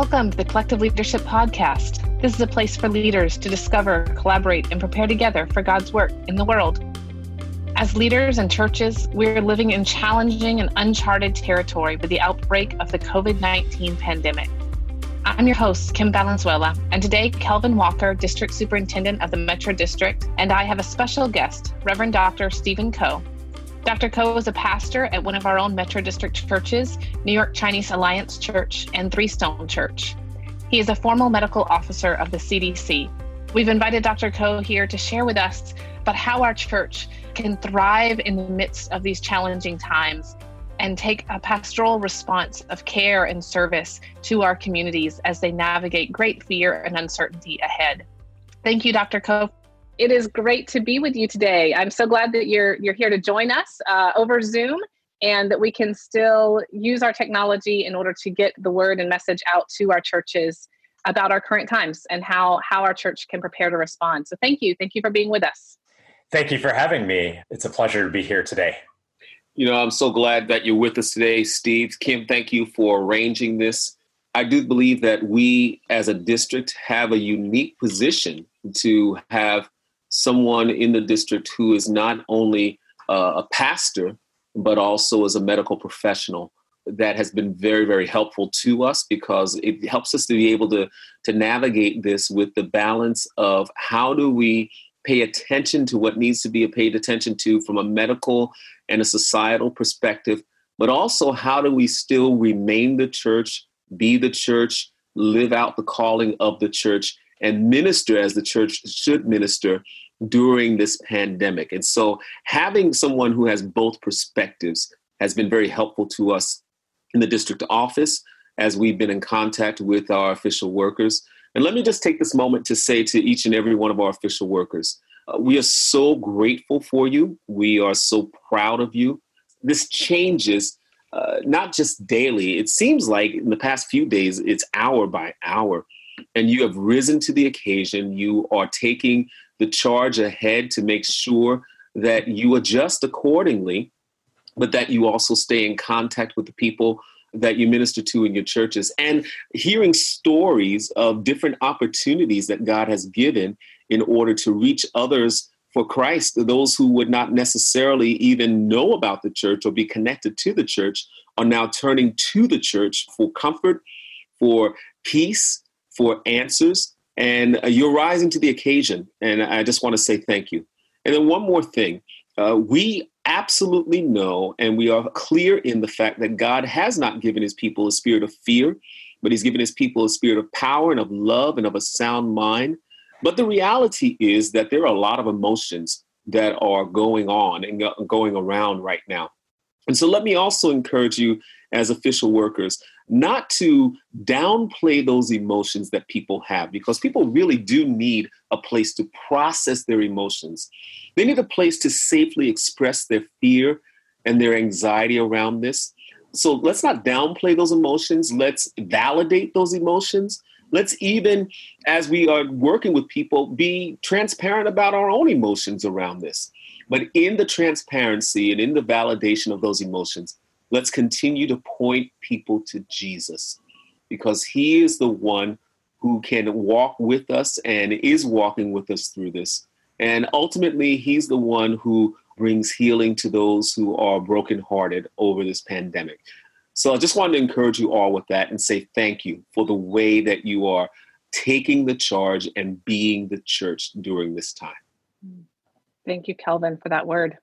Welcome to the Collective Leadership Podcast. This is a place for leaders to discover, collaborate, and prepare together for God's work in the world. As leaders and churches, we're living in challenging and uncharted territory with the outbreak of the COVID 19 pandemic. I'm your host, Kim Valenzuela, and today, Kelvin Walker, District Superintendent of the Metro District, and I have a special guest, Reverend Dr. Stephen Ko, Dr. Ko is a pastor at one of our own Metro District churches, New York Chinese Alliance Church and Three Stone Church. He is a formal medical officer of the CDC. We've invited Dr. Ko here to share with us about how our church can thrive in the midst of these challenging times and take a pastoral response of care and service to our communities as they navigate great fear and uncertainty ahead. Thank you, Dr. Ko, it is great to be with you today. I'm so glad that you're you're here to join us uh, over Zoom, and that we can still use our technology in order to get the word and message out to our churches about our current times and how how our church can prepare to respond. So thank you, thank you for being with us. Thank you for having me. It's a pleasure to be here today. You know, I'm so glad that you're with us today, Steve. Kim, thank you for arranging this. I do believe that we as a district have a unique position to have someone in the district who is not only uh, a pastor, but also as a medical professional. That has been very very helpful to us because it helps us to be able to to navigate this with the balance of how do we pay attention to what needs to be paid attention to from a medical and a societal perspective but also how do we still remain the church be the church live out the calling of the church and minister as the church should minister during this pandemic. And so having someone who has both perspectives has been very helpful to us in the district office as we've been in contact with our official workers. And let me just take this moment to say to each and every one of our official workers, uh, we are so grateful for you. We are so proud of you. This changes uh, not just daily, it seems like in the past few days, it's hour by hour and you have risen to the occasion. You are taking the charge ahead to make sure that you adjust accordingly, but that you also stay in contact with the people that you minister to in your churches and hearing stories of different opportunities that God has given in order to reach others for Christ, those who would not necessarily even know about the church or be connected to the church are now turning to the church for comfort, for peace, for answers, and uh, you're rising to the occasion. And I just want to say thank you. And then one more thing uh, we absolutely know and we are clear in the fact that God has not given his people a spirit of fear, but he's given his people a spirit of power and of love and of a sound mind. But the reality is that there are a lot of emotions that are going on and going around right now. And so let me also encourage you as official workers not to downplay those emotions that people have because people really do need a place to process their emotions. They need a place to safely express their fear and their anxiety around this. So let's not downplay those emotions. Let's validate those emotions. Let's even, as we are working with people, be transparent about our own emotions around this. But in the transparency and in the validation of those emotions, let's continue to point people to Jesus because he is the one who can walk with us and is walking with us through this. And ultimately, he's the one who brings healing to those who are brokenhearted over this pandemic. So I just wanted to encourage you all with that and say thank you for the way that you are taking the charge and being the church during this time. Thank you, Kelvin, for that word.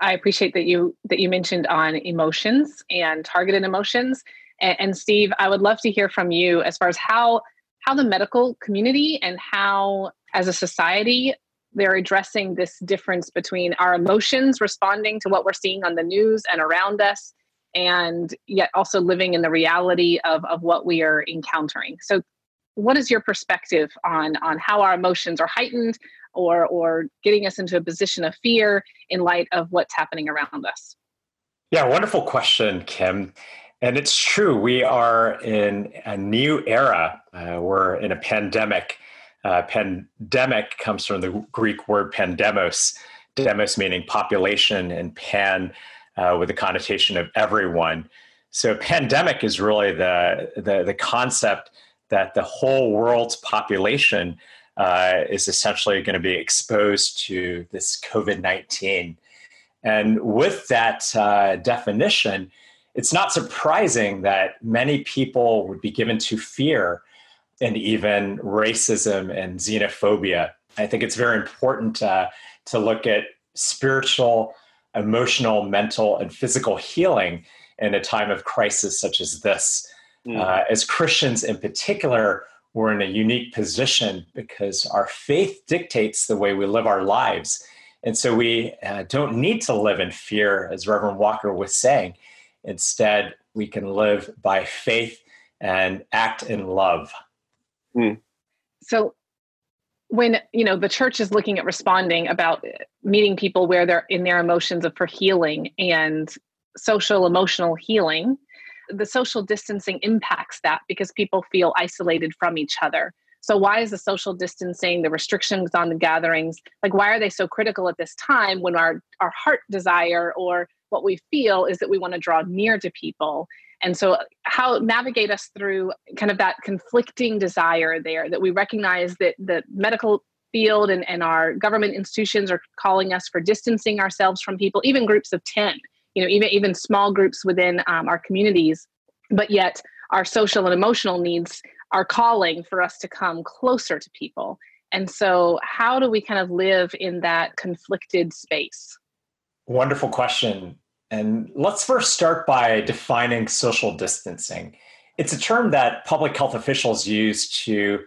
I appreciate that you that you mentioned on emotions and targeted emotions. And, and, Steve, I would love to hear from you as far as how how the medical community and how, as a society, they're addressing this difference between our emotions responding to what we're seeing on the news and around us, and yet also living in the reality of of what we are encountering. So, what is your perspective on on how our emotions are heightened or or getting us into a position of fear in light of what's happening around us. Yeah wonderful question kim. And it's true we are in a new era. Uh, we're in a pandemic. Uh, pandemic comes from the greek word pandemos. Demos meaning population and pan uh, with the connotation of everyone. So, pandemic is really the, the, the concept that the whole world's population uh, is essentially going to be exposed to this COVID 19. And with that uh, definition, it's not surprising that many people would be given to fear and even racism and xenophobia. I think it's very important uh, to look at spiritual, emotional, mental, and physical healing in a time of crisis such as this. Mm. Uh, as Christians in particular, we're in a unique position because our faith dictates the way we live our lives. And so we uh, don't need to live in fear, as Reverend Walker was saying. Instead, we can live by faith and act in love. Mm. So, when you know the church is looking at responding about meeting people where they're in their emotions of for healing and social emotional healing the social distancing impacts that because people feel isolated from each other. So, why is the social distancing, the restrictions on the gatherings, like why are they so critical at this time when our, our heart desire or what we feel is that we want to draw near to people? And so, how navigate us through kind of that conflicting desire there that we recognize that the medical field and, and our government institutions are calling us for distancing ourselves from people, even groups of 10 you know even even small groups within um, our communities but yet our social and emotional needs are calling for us to come closer to people. And so how do we kind of live in that conflicted space? Wonderful question. And let's first start by defining social distancing. It's a term that public health officials use to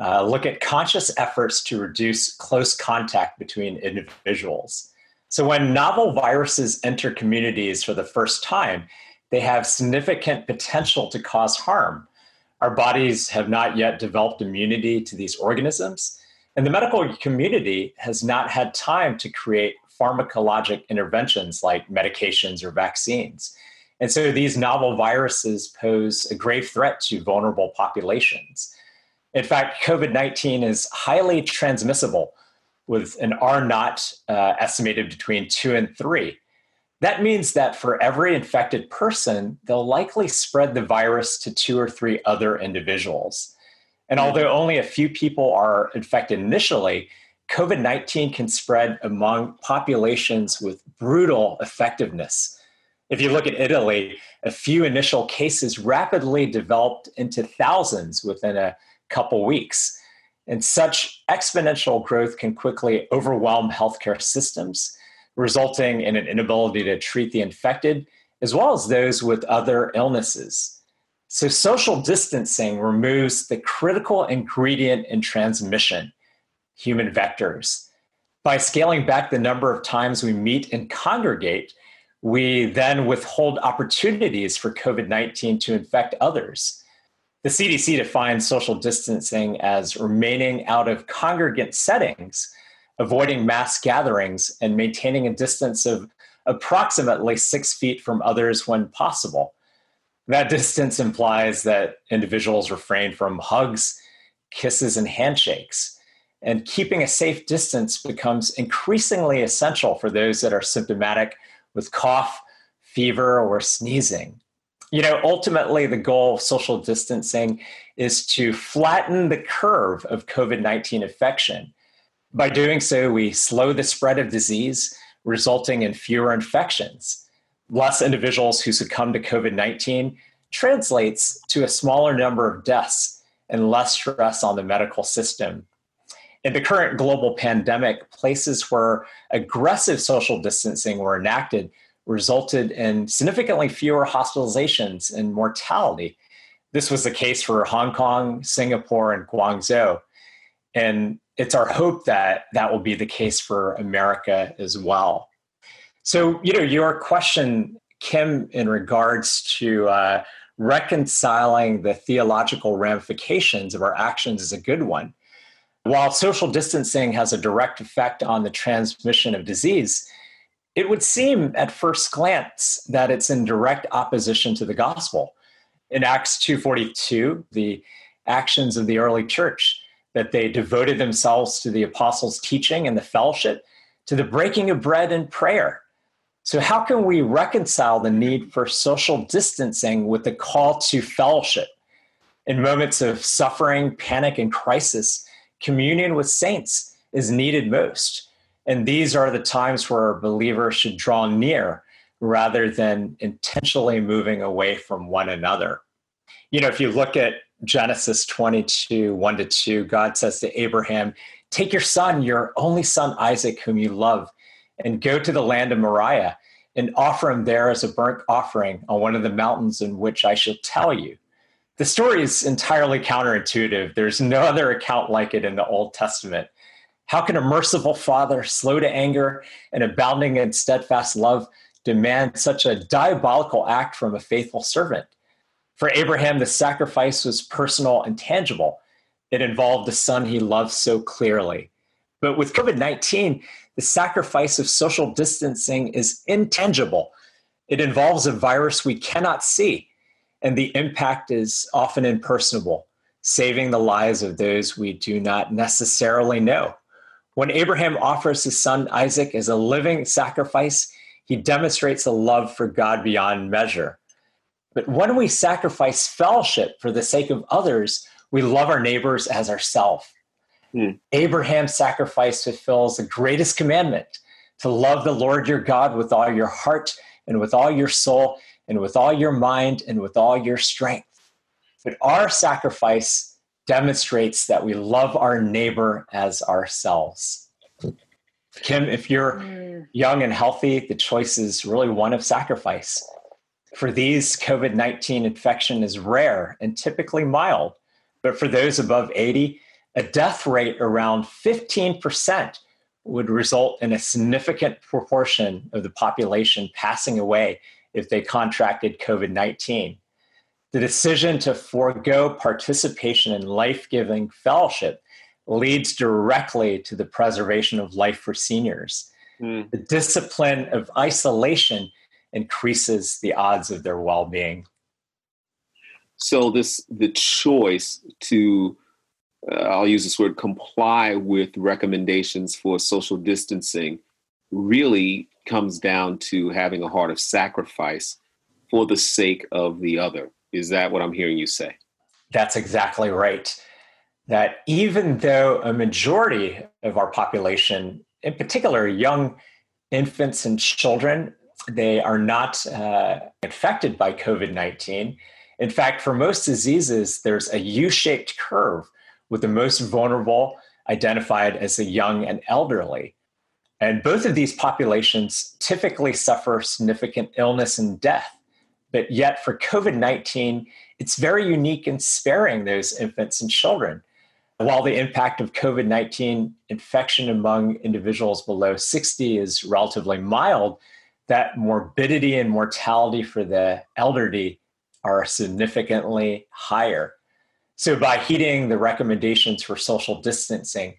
uh, look at conscious efforts to reduce close contact between individuals so when novel viruses enter communities for the first time, they have significant potential to cause harm. Our bodies have not yet developed immunity to these organisms, and the medical community has not had time to create pharmacologic interventions like medications or vaccines. And so these novel viruses pose a grave threat to vulnerable populations. In fact, COVID 19 is highly transmissible with an R naught uh, estimated between two and three. That means that for every infected person, they'll likely spread the virus to two or three other individuals. And hmm. although only a few people are infected initially, COVID 19 can spread among populations with brutal effectiveness. If you look at Italy, a few initial cases rapidly developed into thousands within a couple weeks. And such exponential growth can quickly overwhelm healthcare systems, resulting in an inability to treat the infected, as well as those with other illnesses. So, social distancing removes the critical ingredient in transmission human vectors. By scaling back the number of times we meet and congregate, we then withhold opportunities for COVID 19 to infect others. The CDC defines social distancing as remaining out of congregant settings, avoiding mass gatherings, and maintaining a distance of approximately six feet from others when possible. That distance implies that individuals refrain from hugs, kisses, and handshakes. And keeping a safe distance becomes increasingly essential for those that are symptomatic with cough, fever, or sneezing you know, ultimately, the goal of social distancing is to flatten the curve of COVID 19 infection. By doing so, we slow the spread of disease, resulting in fewer infections. Less individuals who succumb to COVID 19 translates to a smaller number of deaths and less stress on the medical system. In the current global pandemic, places where aggressive social distancing were enacted resulted in significantly fewer hospitalizations and mortality. This was the case for Hong Kong, Singapore, and Guangzhou. And it's our hope that that will be the case for America as well. So, you know, your question, Kim, in regards to uh, reconciling the theological ramifications of our actions is a good one. While social distancing has a direct effect on the transmission of disease, it would seem at first glance that it's in direct opposition to the gospel. In Acts 2:42, the actions of the early church that they devoted themselves to the apostles' teaching and the fellowship, to the breaking of bread and prayer. So, how can we reconcile the need for social distancing with the call to fellowship? In moments of suffering, panic, and crisis, communion with saints is needed most. And these are the times where believers should draw near rather than intentionally moving away from one another. You know, if you look at Genesis 22, 1 to 2, God says to Abraham, Take your son, your only son Isaac, whom you love, and go to the land of Moriah and offer him there as a burnt offering on one of the mountains in which I shall tell you. The story is entirely counterintuitive. There's no other account like it in the Old Testament. How can a merciful father, slow to anger and abounding in steadfast love, demand such a diabolical act from a faithful servant? For Abraham, the sacrifice was personal and tangible. It involved the son he loved so clearly. But with COVID 19, the sacrifice of social distancing is intangible. It involves a virus we cannot see, and the impact is often impersonable, saving the lives of those we do not necessarily know. When Abraham offers his son Isaac as a living sacrifice, he demonstrates a love for God beyond measure. But when we sacrifice fellowship for the sake of others, we love our neighbors as ourselves. Hmm. Abraham's sacrifice fulfills the greatest commandment to love the Lord your God with all your heart and with all your soul and with all your mind and with all your strength. But our sacrifice demonstrates that we love our neighbor as ourselves. Kim, if you're hmm. young and healthy, the choice is really one of sacrifice. For these, COVID 19 infection is rare and typically mild. But for those above 80, a death rate around 15% would result in a significant proportion of the population passing away if they contracted COVID 19. The decision to forego participation in life giving fellowship leads directly to the preservation of life for seniors. Mm. The discipline of isolation increases the odds of their well being. So, this the choice to uh, I'll use this word, comply with recommendations for social distancing really comes down to having a heart of sacrifice for the sake of the other. Is that what I'm hearing you say? That's exactly right. That even though a majority of our population, in particular young infants and children, they are not uh, infected by COVID 19. In fact, for most diseases, there's a U shaped curve with the most vulnerable identified as the young and elderly. And both of these populations typically suffer significant illness and death. But yet, for COVID 19, it's very unique in sparing those infants and children. While the impact of COVID 19 infection among individuals below 60 is relatively mild, that morbidity and mortality for the elderly are significantly higher. So, by heeding the recommendations for social distancing,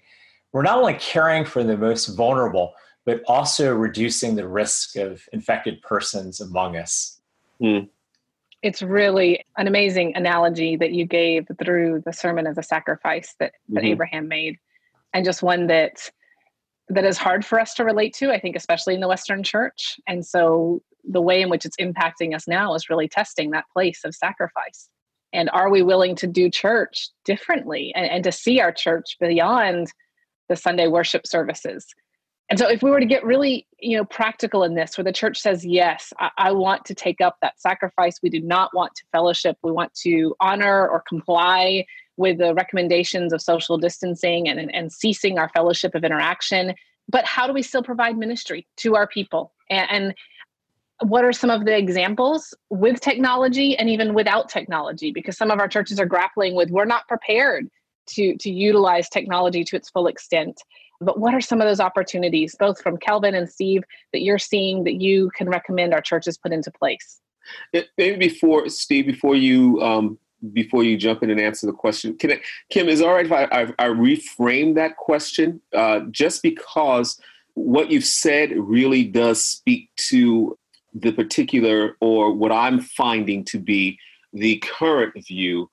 we're not only caring for the most vulnerable, but also reducing the risk of infected persons among us. Mm. It's really an amazing analogy that you gave through the sermon as a sacrifice that, that mm-hmm. Abraham made, and just one that that is hard for us to relate to, I think, especially in the Western church. And so the way in which it's impacting us now is really testing that place of sacrifice and are we willing to do church differently and, and to see our church beyond the sunday worship services and so if we were to get really you know practical in this where the church says yes I, I, want to take up that sacrifice. We do not want to fellowship. We want to honor or comply with the recommendations of social distancing and, and, and ceasing our fellowship of interaction. But how do we still provide ministry to our people? And, and what are some of the examples? With technology and even without technology because some of our churches are grappling with we're not prepared to to utilize technology to its full extent but what are some of those opportunities both from kelvin and steve that you're seeing that you can recommend our churches put into place? Maybe before steve before you um, before you jump in and answer the question I, kim is it all right if i, I, I reframe that question? Uh, just because what you've said really does speak to the particular or what I'm finding to be the current view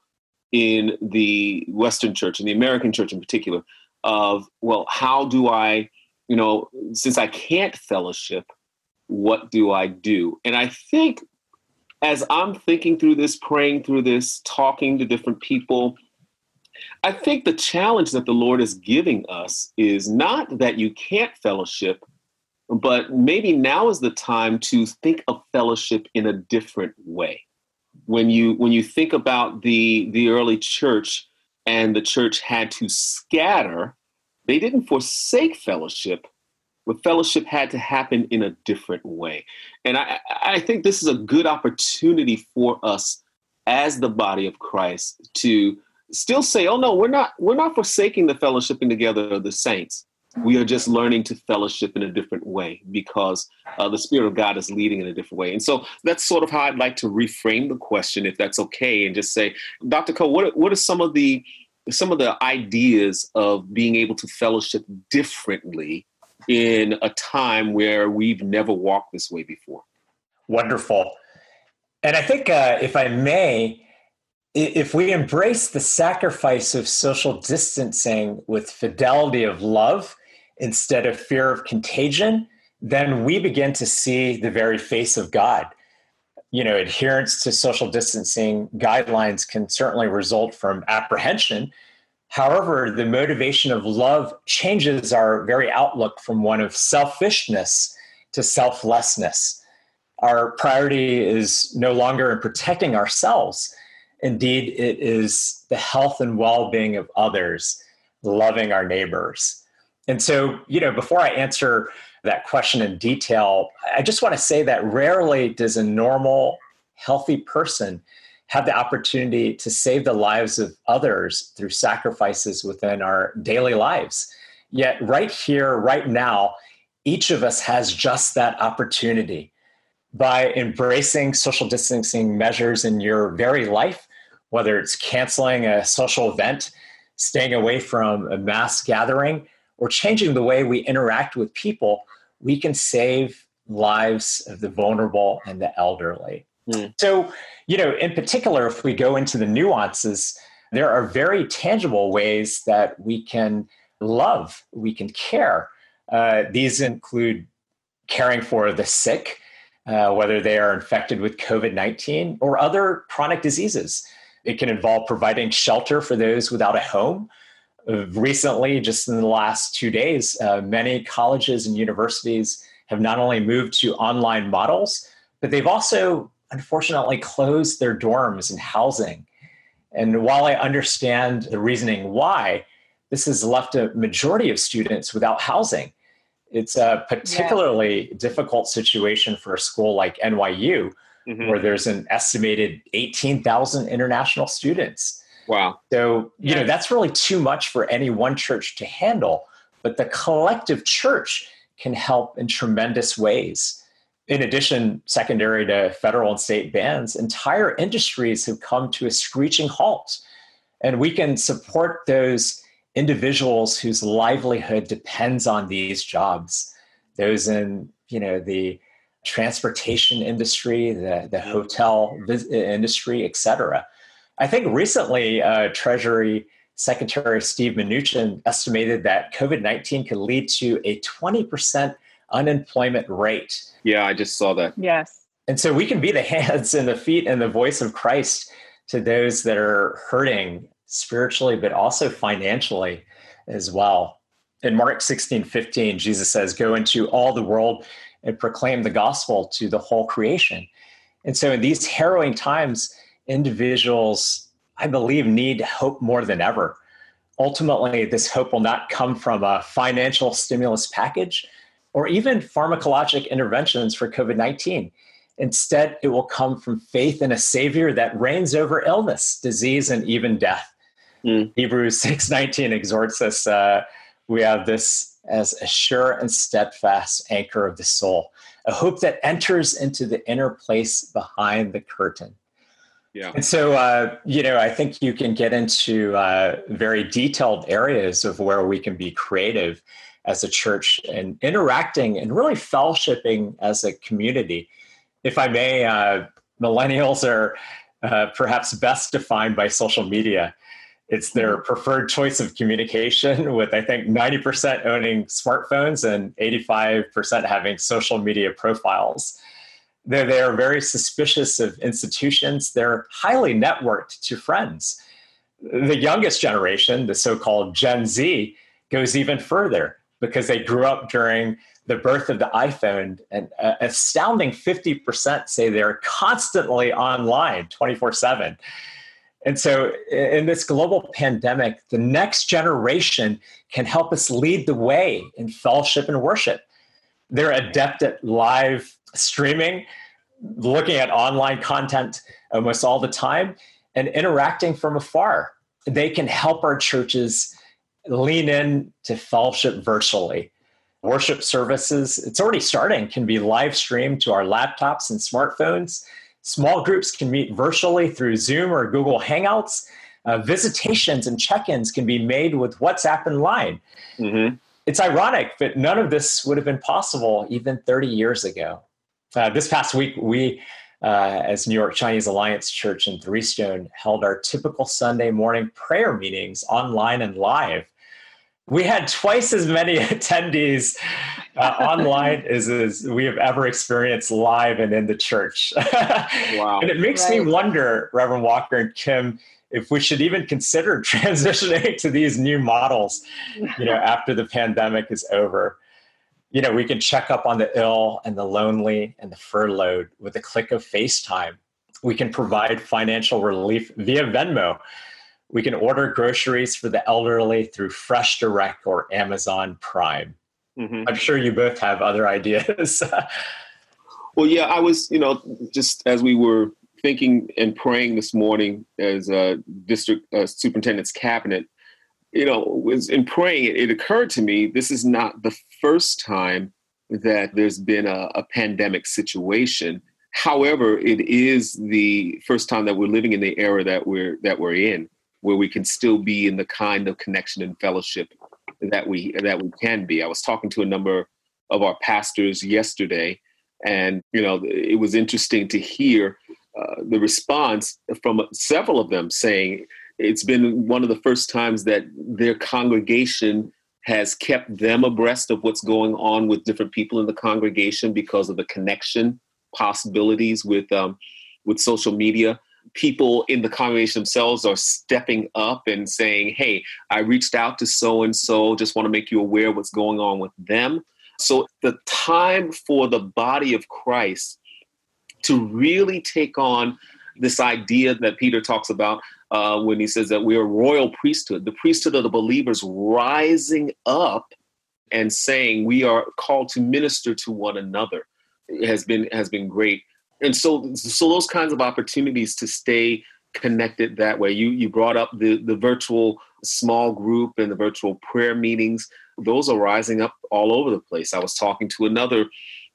in the Western church, in the American church in particular, of, well, how do I, you know, since I can't fellowship what do I do? And I think as I'm thinking through this, praying through this, talking to different people, I think the challenge that the Lord is giving us is not that you can't fellowship, but maybe now is the time to think of fellowship in a different way. When you when you think about the the early church and the church had to scatter, they didn't forsake fellowship, but fellowship had to happen in a different way. And I, I think this is a good opportunity for us as the body of Christ to still say, oh no, we're not we're not forsaking the fellowshipping together of the saints. We are just learning to fellowship in a different way because uh, the Spirit of God is leading in a different way. And so that's sort of how I'd like to reframe the question, if that's okay, and just say, Dr. Ko, what are, what are some of the some of the ideas of being able to fellowship differently in a time where we've never walked this way before. Wonderful. And I think, uh, if I may, if we embrace the sacrifice of social distancing with fidelity of love instead of fear of contagion, then we begin to see the very face of God. You know, adherence to social distancing guidelines can certainly result from apprehension, However, the motivation of love changes our very outlook from one of selfishness to selflessness. Our priority is no longer in protecting ourselves. Indeed, it is the health and well being of others, loving our neighbors. And so, you know, before I answer that question in detail, I just want to say that rarely does a normal, healthy person have the opportunity to save the lives of others through sacrifices within our daily lives. Yet, right here, right now, each of us has just that opportunity. By embracing social distancing measures in your very life, whether it's canceling a social event, staying away from a mass gathering, or changing the way we interact with people, we can save lives of the vulnerable and the elderly. Mm. So, you know, in particular, if we go into the nuances, there are very tangible ways that we can love, we can care. Uh, these include caring for the sick, uh, whether they are infected with COVID 19 or other chronic diseases. It can involve providing shelter for those without a home. Recently, just in the last two days, uh, many colleges and universities have not only moved to online models, but they've also unfortunately closed their dorms and housing. And while I understand the reasoning why, this has left a majority of students without housing. It's a particularly yeah. difficult situation for a school like NYU, mm-hmm. where there's an estimated 18,000 international students. Wow. So, you yeah. know, that's really too much for any one church to handle, but the collective church can help in tremendous ways in addition, secondary to federal and state bans, entire industries have come to a screeching halt. And we can support those individuals whose livelihood depends on these jobs, those in you know the transportation industry, the, the hotel uh, industry, et cetera. I think recently, uh, Treasury Secretary Steve Mnuchin estimated that COVID 19 could lead to a 20% unemployment rate. Yeah, I just saw that. Yes. And so we can be the hands and the feet and the voice of Christ to those that are hurting spiritually, but also financially as well. In Mark 16, 15, Jesus says, Go into all the world and proclaim the gospel to the whole creation. And so in these harrowing times, individuals, I believe, need hope more than ever. Ultimately, this hope will not come from a financial stimulus package, or even pharmacologic interventions for COVID 19. Instead, it will come from faith in a Savior that reigns over illness, disease, and even death. Mm. Hebrews 6:19 exhorts us uh, we have this as a sure and steadfast anchor of the soul, a hope that enters into the inner place behind the curtain. Yeah. And so, uh, you know, I think you can get into uh, very detailed areas of where we can be creative as a church and interacting and really fellowshipping as a community. If I may, uh, millennials are uh, perhaps best defined by social media. It's their mm-hmm. preferred choice of communication, with I think 90% owning smartphones and 85% having social media profiles. They're, they are very suspicious of institutions. They're highly networked to friends. The youngest generation, the so called Gen Z, goes even further because they grew up during the birth of the iPhone. And an astounding 50% say they're constantly online 24 7. And so, in this global pandemic, the next generation can help us lead the way in fellowship and worship. They're adept at live streaming, looking at online content almost all the time, and interacting from afar. They can help our churches lean in to fellowship virtually. Worship services, it's already starting, can be live streamed to our laptops and smartphones Small groups can meet virtually through Zoom or Google Hangouts. Uh, visitations and check ins can be made with WhatsApp and Line. Mm-hmm. It's ironic, but none of this would have been possible even 30 years ago. Uh, this past week, we, uh, as New York Chinese Alliance Church in Three Stone, held our typical Sunday morning prayer meetings online and live we had twice as many attendees uh, online as, as we have ever experienced live and in the church. wow. and it makes right. me wonder, Reverend Walker and Kim, if we should even consider transitioning to these new models, you know, after the pandemic is over. You know, we can check up on the ill and the lonely and the furloughed with a click of FaceTime. We can provide financial relief via Venmo we can order groceries for the elderly through Fresh Direct or Amazon Prime. Mm-hmm. I'm sure you both have other ideas. well, yeah, I was, you know, just as we were thinking and praying this morning as a district uh, superintendent's cabinet, you know, was in praying, it, it, occurred to me this is not the first time that there's been a, a pandemic situation. However, it is the first time that we're living in the era that we're that we're in where we can still be in the kind of connection and fellowship that we that we can be. I was talking to a number of our pastors yesterday, and you know it was interesting to hear uh, the response from several of them saying it's been one of the first times that their congregation has kept them abreast of what's going on with different people in the congregation because of the connection possibilities with um, with social media people in the congregation themselves are stepping up and saying, Hey, I reached out to so and so, just want to make you aware what's going on with them. So the time for the body of Christ to really take on this idea that Peter talks about uh, when he says that we are royal priesthood, the priesthood of the believers rising up and saying we are called to minister to one another has been has been great. And so so those kinds of opportunities to stay connected that way. You you brought up the the virtual small group and the virtual prayer meetings. Those are rising up all over the place. I was talking to another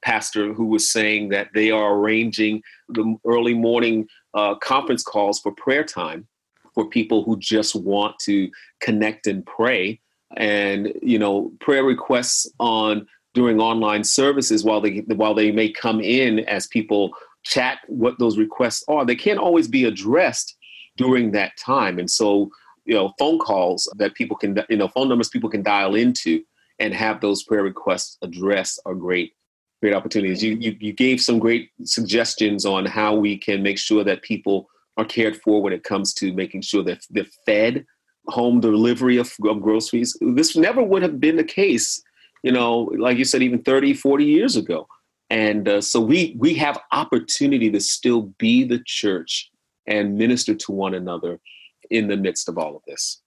pastor who was saying that they are arranging the early morning uh, conference calls for prayer time for people who just want to connect and pray and you know prayer requests on during online services while they while they may come in as people chat what those requests are. They can't always be addressed during that time. And so, you know, phone calls that people can, you know, phone numbers people can dial into and have those prayer requests addressed are great, great opportunities. You, you, you gave some great suggestions on how we can make sure that people are cared for when it comes to making sure that they're fed home delivery of, of groceries. This never would have been the case, you know, like you said, even 30, 40 years ago and uh, so we we have opportunity to still be the church and minister to one another in the midst of all of this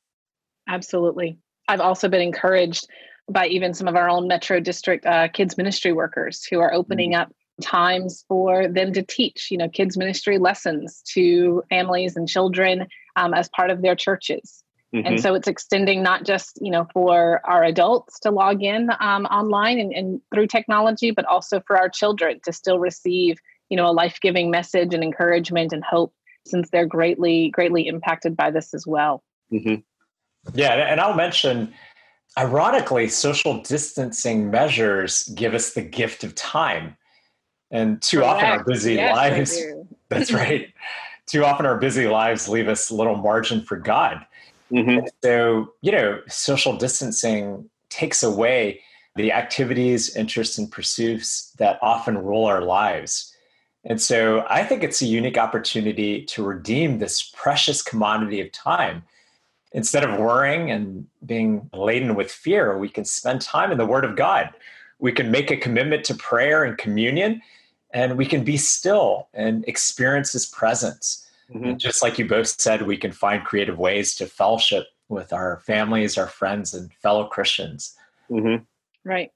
absolutely i've also been encouraged by even some of our own metro district uh, kids ministry workers who are opening mm-hmm. up times for them to teach you know kids ministry lessons to families and children um, as part of their churches Mm-hmm. And so it's extending not just, you know, for our adults to log in um, online and, and through technology, but also for our children to still receive, you know, a life-giving message and encouragement and hope since they're greatly, greatly impacted by this as well. Mm-hmm. Yeah. And I'll mention, ironically, social distancing measures give us the gift of time. And too Correct. often our busy yes, lives, that's right. Too often our busy lives leave us little margin for God Mm-hmm. So, you know, social distancing takes away the activities, interests, and pursuits that often rule our lives. And so I think it's a unique opportunity to redeem this precious commodity of time. Instead of worrying and being laden with fear, we can spend time in the Word of God. We can make a commitment to prayer and communion, and we can be still and experience His presence. Mm-hmm. just like you both said, we can find creative ways to fellowship with our families, our friends, and fellow Christians. Mm-hmm. Right.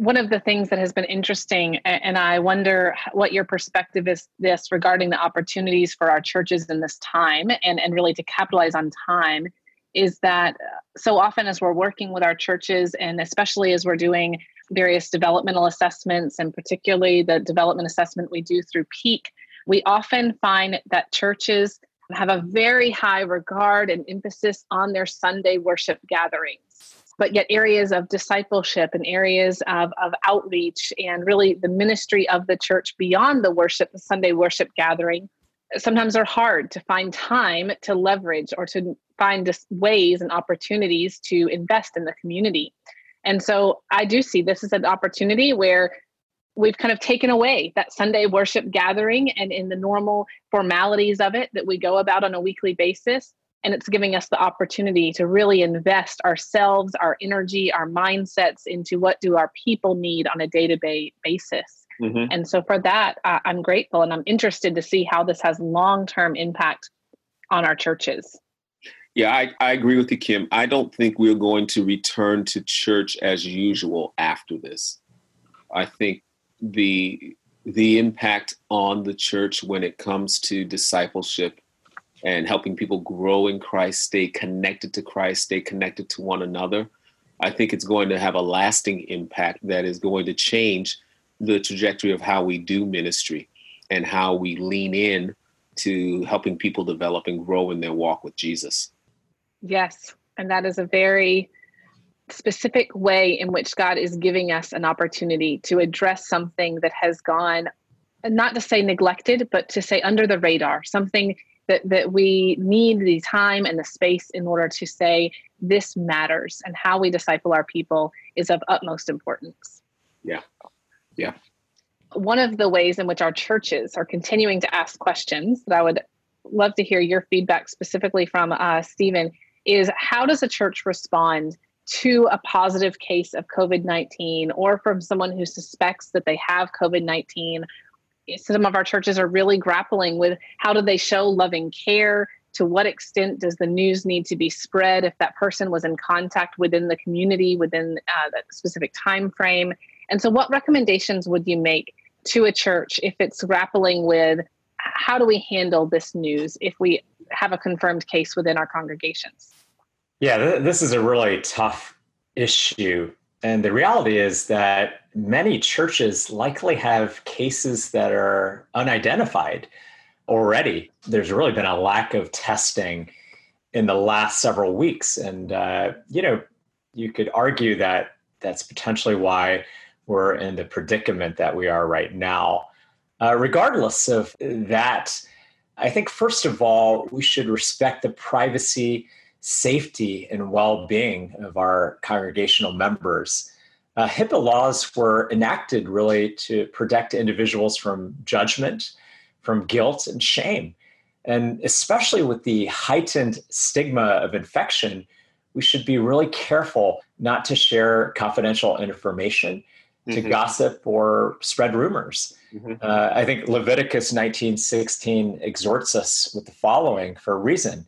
One of the things that has been interesting, and I wonder what your perspective is this regarding the opportunities for our churches in this time and, and really to capitalize on time, is that uh, so often as we're working with our churches, and especially as we're doing various developmental assessments, and particularly the development assessment we do through Peak, we often find that churches have a very high regard and emphasis on their Sunday worship gatherings but yet areas of discipleship and areas of, of outreach and really the ministry of the church beyond the worship, the Sunday worship gathering, sometimes are hard to find time to leverage or to find ways and opportunities to invest in the community. And so I do see this as an opportunity where we've kind of taken away that Sunday worship gathering and in the normal formalities of it that we go about on a weekly basis and it's giving us the opportunity to really invest ourselves our energy our mindsets into what do our people need on a day-to-day basis. Mm-hmm. and so for that uh, i'm grateful and i'm interested to see how this has long-term impact on our churches. Yeah I, I agree with you kim. I don't think we're going to return to church as usual after this. I think the the impact on the church when it comes to discipleship and helping people grow in Christ, stay connected to Christ, stay connected to one another, I think it's going to have a lasting impact that is going to change the trajectory of how we do ministry and how we lean in to helping people develop and grow in their walk with Jesus. Yes, and that is a very specific way in which God is giving us an opportunity to address something that has gone not to say neglected, but to say under the radar, something that that we need the time and the space in order to say this matters and how we disciple our people is of utmost importance. Yeah. Yeah. One of the ways in which our churches are continuing to ask questions that i would love to hear your feedback specifically from uh, stephen is how does a church respond to a positive case of COVID 19 or from someone who suspects that they have COVID 19 some of our churches are really grappling with how do they show loving care? To what extent does the news need to be spread if that person was in contact within the community within uh, that specific time frame? And so what recommendations would you make to a church if it's grappling with how do we handle this news if we have a confirmed case within our congregations? Yeah th- this is a really tough issue and the reality is that many churches likely have cases that are unidentified already. There's really been a lack of testing in the last several weeks. And, uh, you know, you could argue that that's potentially why we're in the predicament that we are right now. Uh, regardless of that, I think, first of all, we should respect the privacy safety and well being of our congregational members. Uh, HIPAA laws were enacted really to protect individuals from judgment, from guilt, and shame. And especially with the heightened stigma of infection, we should be really careful not to share confidential information, to mm-hmm. gossip, or spread rumors. Mm-hmm. Uh, I think Leviticus 19:16 exhorts us with the following for a reason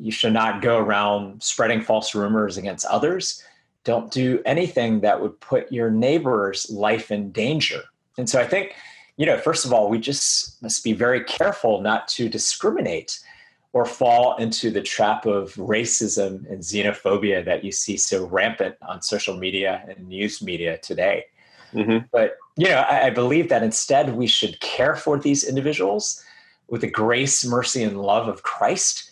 you should not go around spreading false rumors against others. Don't do anything that would put your neighbor's life in danger. And so I think, you know, first of all, we just must be very careful not to discriminate or fall into the trap of racism and xenophobia that you see so rampant on social media and news media today. Mm-hmm. But, you know, I, I believe that instead we should care for these individuals with the grace, mercy, and love of Christ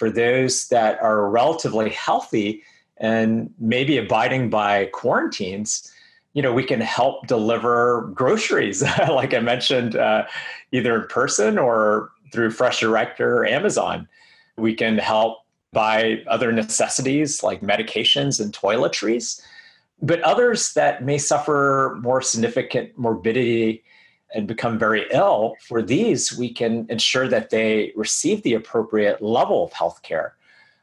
for those that are relatively healthy and maybe abiding by quarantines, you know, we can help deliver groceries, like I mentioned, uh, either in person or through Fresh Direct or Amazon. We can help buy other necessities like medications and toiletries, but others that may suffer more significant morbidity and become very ill, for these, we can ensure that they receive the appropriate level of health care.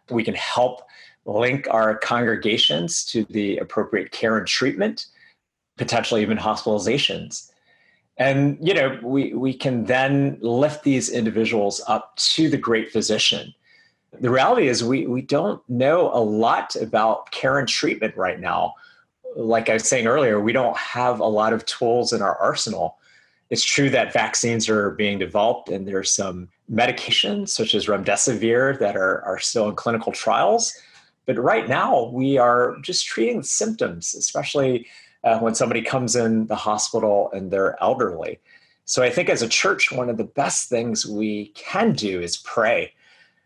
We can help link our congregations to the appropriate care and treatment, potentially even hospitalizations. And you know, we, we can then lift these individuals up to the great physician. The reality is we, we don't know a lot about care and treatment right now. Like I was saying earlier, we don't have a lot of tools in our arsenal. It's true that vaccines are being developed and there's some medications such as remdesivir that are, are still in clinical trials. But right now, we are just treating symptoms, especially uh, when somebody comes in the hospital and they're elderly. So I think as a church, one of the best things we can do is pray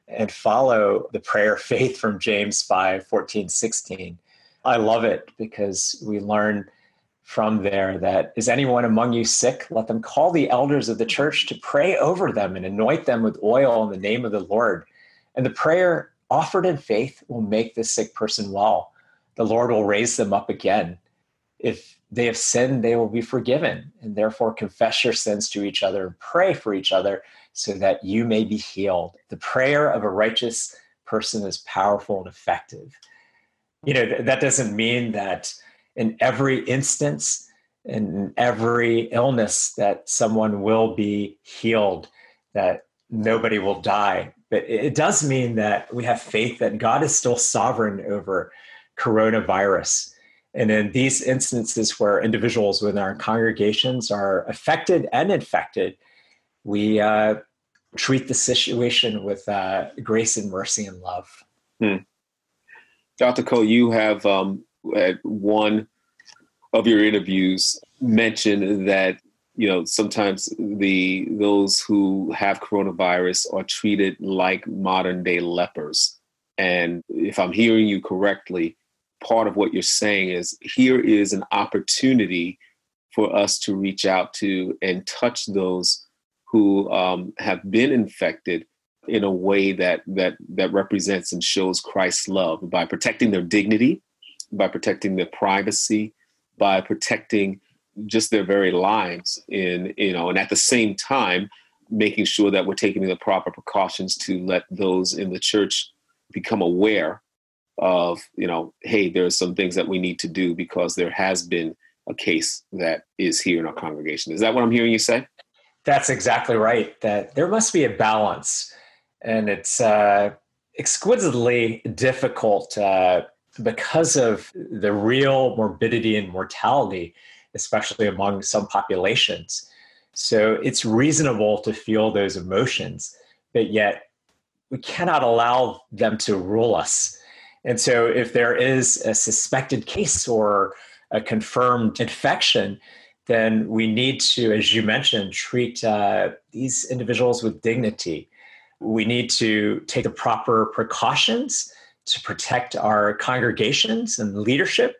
and follow the prayer faith from James 5 14, 16. I love it because we learn from there that is anyone among you sick? Let them call the elders of the church to pray over them and anoint them with oil in the name of the Lord. And the prayer offered in faith will make the sick person well. The Lord will raise them up again. If they have sinned, they will be forgiven. And therefore, confess your sins to each other and pray for each other so that you may be healed. The prayer of a righteous person is powerful and effective. You know, that doesn't mean that in every instance, in every illness, that someone will be healed, that nobody will die. But it does mean that we have faith that God is still sovereign over coronavirus. And in these instances where individuals within our congregations are affected and infected, we uh, treat the situation with uh, grace and mercy and love. Hmm. Dr. Ko, you have um, at one of your interviews mentioned that you know sometimes the those who have coronavirus are treated like modern day lepers. And if i'm hearing you correctly part of what you're saying is here is an opportunity for us to reach out to and touch those who um, have been infected in a way that that that represents and shows Christ's love by protecting their dignity, by protecting their privacy, by protecting just their very lives in you know and at the same time making sure that we're taking the proper precautions to let those in the church become aware of you know hey there's some things that we need to do because there has been a case that is here in our congregation. Is that what i'm hearing you say? That's exactly right that there must be a balance and it's uh, exquisitely difficult uh, because of the real morbidity and mortality especially among some populations. So it's reasonable to feel those emotions, but yet we cannot allow them to rule us. And so if there is a suspected case or a confirmed infection, then we need to, as you mentioned, treat uh, these individuals with dignity. We need to take the proper precautions to protect our congregations and leadership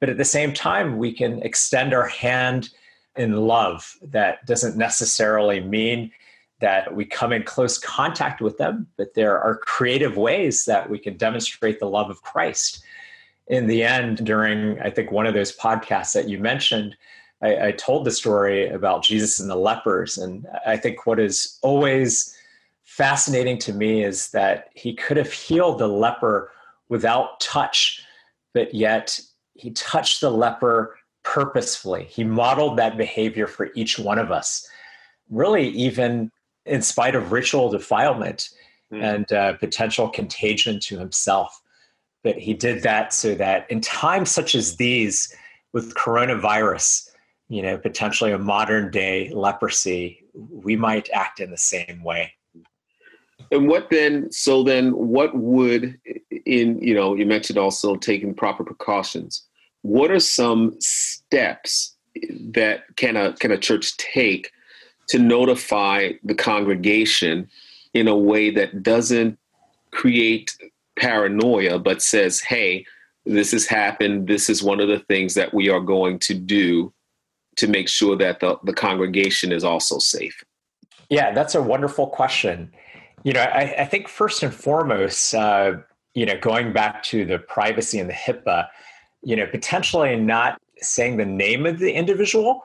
but at the same time, we can extend our hand in love. That doesn't necessarily mean that we come in close contact with them, but there are creative ways that we can demonstrate the love of Christ. In the end, during I think one of those podcasts that you mentioned, I, I told the story about Jesus and the lepers. And I think what is always fascinating to me is that he could have healed the leper without touch, but yet he touched the leper purposefully. He modeled that behavior for each one of us, really, even in spite of ritual defilement mm. and uh, potential contagion to himself. But he did that so that in times such as these, with coronavirus, you know, potentially a modern day leprosy, we might act in the same way. And what then? So then, what would in you know you mentioned also taking proper precautions. What are some steps that can a can a church take to notify the congregation in a way that doesn't create paranoia but says hey this has happened. This is one of the things that we are going to do to make sure that the, the congregation is also safe? Yeah that's a wonderful question You know, I, I think first and foremost, uh, you know, going back to the privacy and the HIPAA, you know, potentially not saying the name of the individual,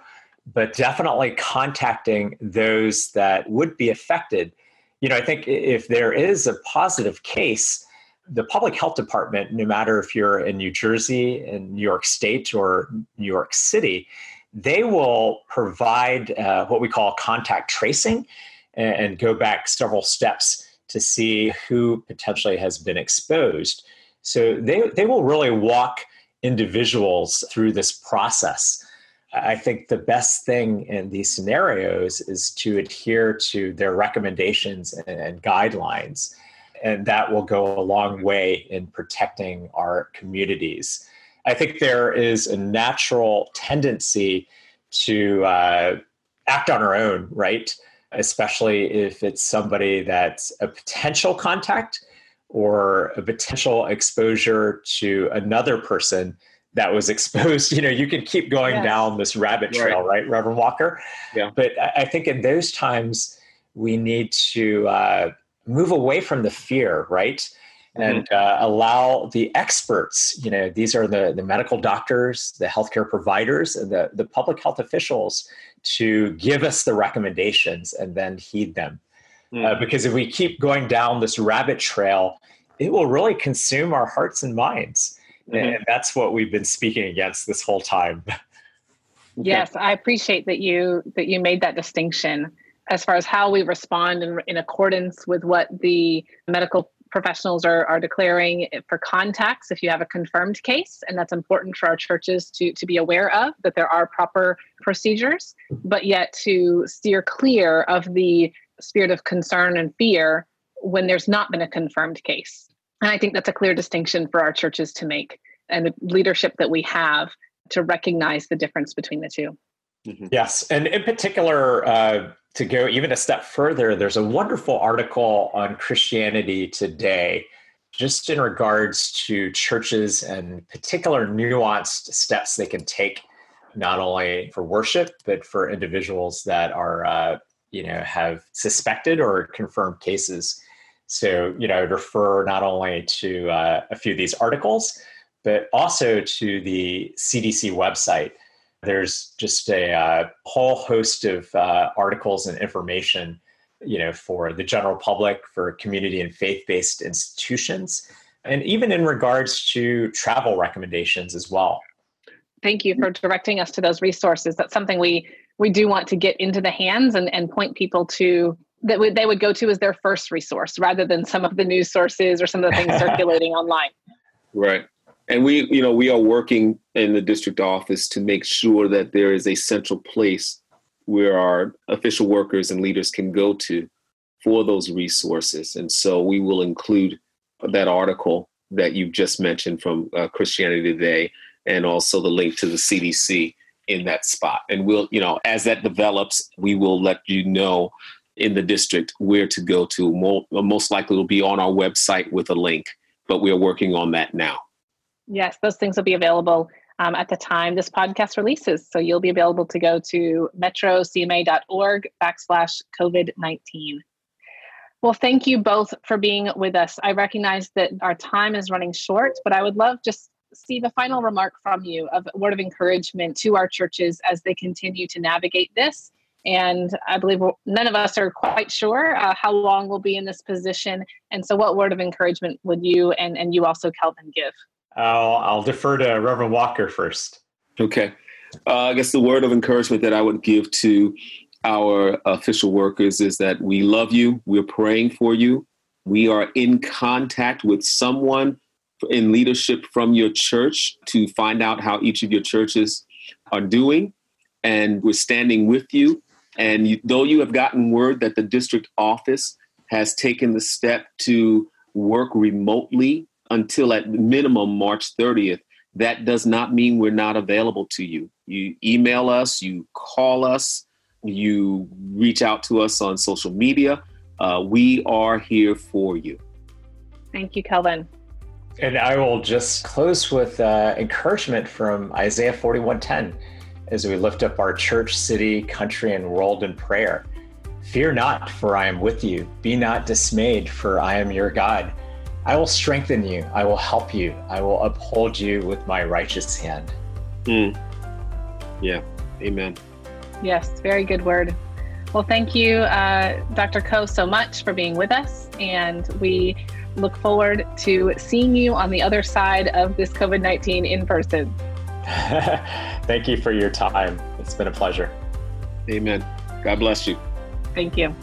but definitely contacting those that would be affected. You know, I think if there is a positive case, the public health department, no matter if you're in New Jersey, in New York State, or New York City, they will provide uh, what we call contact tracing and, and go back several steps to see who potentially has been exposed. So they, they will really walk individuals through this process. I think the best thing in these scenarios is to adhere to their recommendations and, and guidelines. And that will go a long way in protecting our communities. I think there is a natural tendency to uh, act on our own, right? Especially if it's somebody that's a potential contact or a potential exposure to another person that was exposed. You know, you can keep going down this rabbit trail, right. right, Reverend Walker? Yeah. But I think in those times, we need to uh, move away from the fear, right? Mm-hmm. And uh, allow the experts, you know, these are the, the medical doctors, the healthcare providers, and the, the public health officials to give us the recommendations and then heed them. Mm. Uh, because if we keep going down this rabbit trail, it will really consume our hearts and minds. Mm-hmm. And that's what we've been speaking against this whole time. Yes, I appreciate that you that you made that distinction as far as how we respond in, in accordance with what the medical professionals are, are declaring for contacts if you have a confirmed case and that's important for our churches to, to be aware of that there are proper procedures but yet to steer clear of the spirit of concern and fear when there's not been a confirmed case. And I think that's a clear distinction for our churches to make and the leadership that we have to recognize the difference between the 2 mm-hmm. Yes. And in particular, uh, to go even a step further, there's a wonderful article on Christianity Today just in regards to churches and particular nuanced steps they can take not only for worship but for individuals that are uh, you know have suspected or confirmed cases so you know I'd refer not only to uh, a few of these articles but also to the cdc website there's just a uh, whole host of uh, articles and information you know for the general public for community and faith-based institutions and even in regards to travel recommendations as well thank you for directing us to those resources that's something we we do want to get into the hands and, and point people to that would, they would go to as their first resource rather than some of the news sources or some of the things circulating online. Right. And we, you know, we are working in the district office to make sure that there is a central place where our official workers and leaders can go to for those resources. And so we will include that article that you just mentioned from uh, Christianity Today and also the link to the CDC in that spot. And we'll, you know, as that develops, we will let you know in the district where to go to. Most likely will be on our website with a link, but we are working on that now. Yes, those things will be available um, at the time this podcast releases. So you'll be available to go to metrocma.org backslash COVID 19. Well, thank you both for being with us. I recognize that our time is running short, but I would love just Steve, a final remark from you of a word of encouragement to our churches as they continue to navigate this. And I believe none of us are quite sure uh, how long we'll be in this position. And so, what word of encouragement would you and, and you also, Kelvin, give? I'll, I'll defer to Reverend Walker first. Okay. Uh, I guess the word of encouragement that I would give to our official workers is that we love you, we're praying for you, we are in contact with someone in leadership from your church to find out how each of your churches are doing. And we're standing with you. And you, though you have gotten word that the district office has taken the step to work remotely until at minimum March 30th, that does not mean we're not available to you. You email us, you call us, you reach out to us on social media. Uh, we are here for you. Thank you, Kelvin. And I will just close with uh, encouragement from Isaiah 41:10 as we lift up our church, city, country, and world in prayer. Fear not, for I am with you. Be not dismayed, for I am your God. I will strengthen you. I will help you. I will uphold you with my righteous hand. Mm. Yeah. Amen. Yes, very good word. Well, thank you, uh, Dr. Ko, so much for being with us. And we look forward to seeing you on the other side of this COVID 19 in person. thank you for your time. It's been a pleasure. Amen. God bless you. Thank you.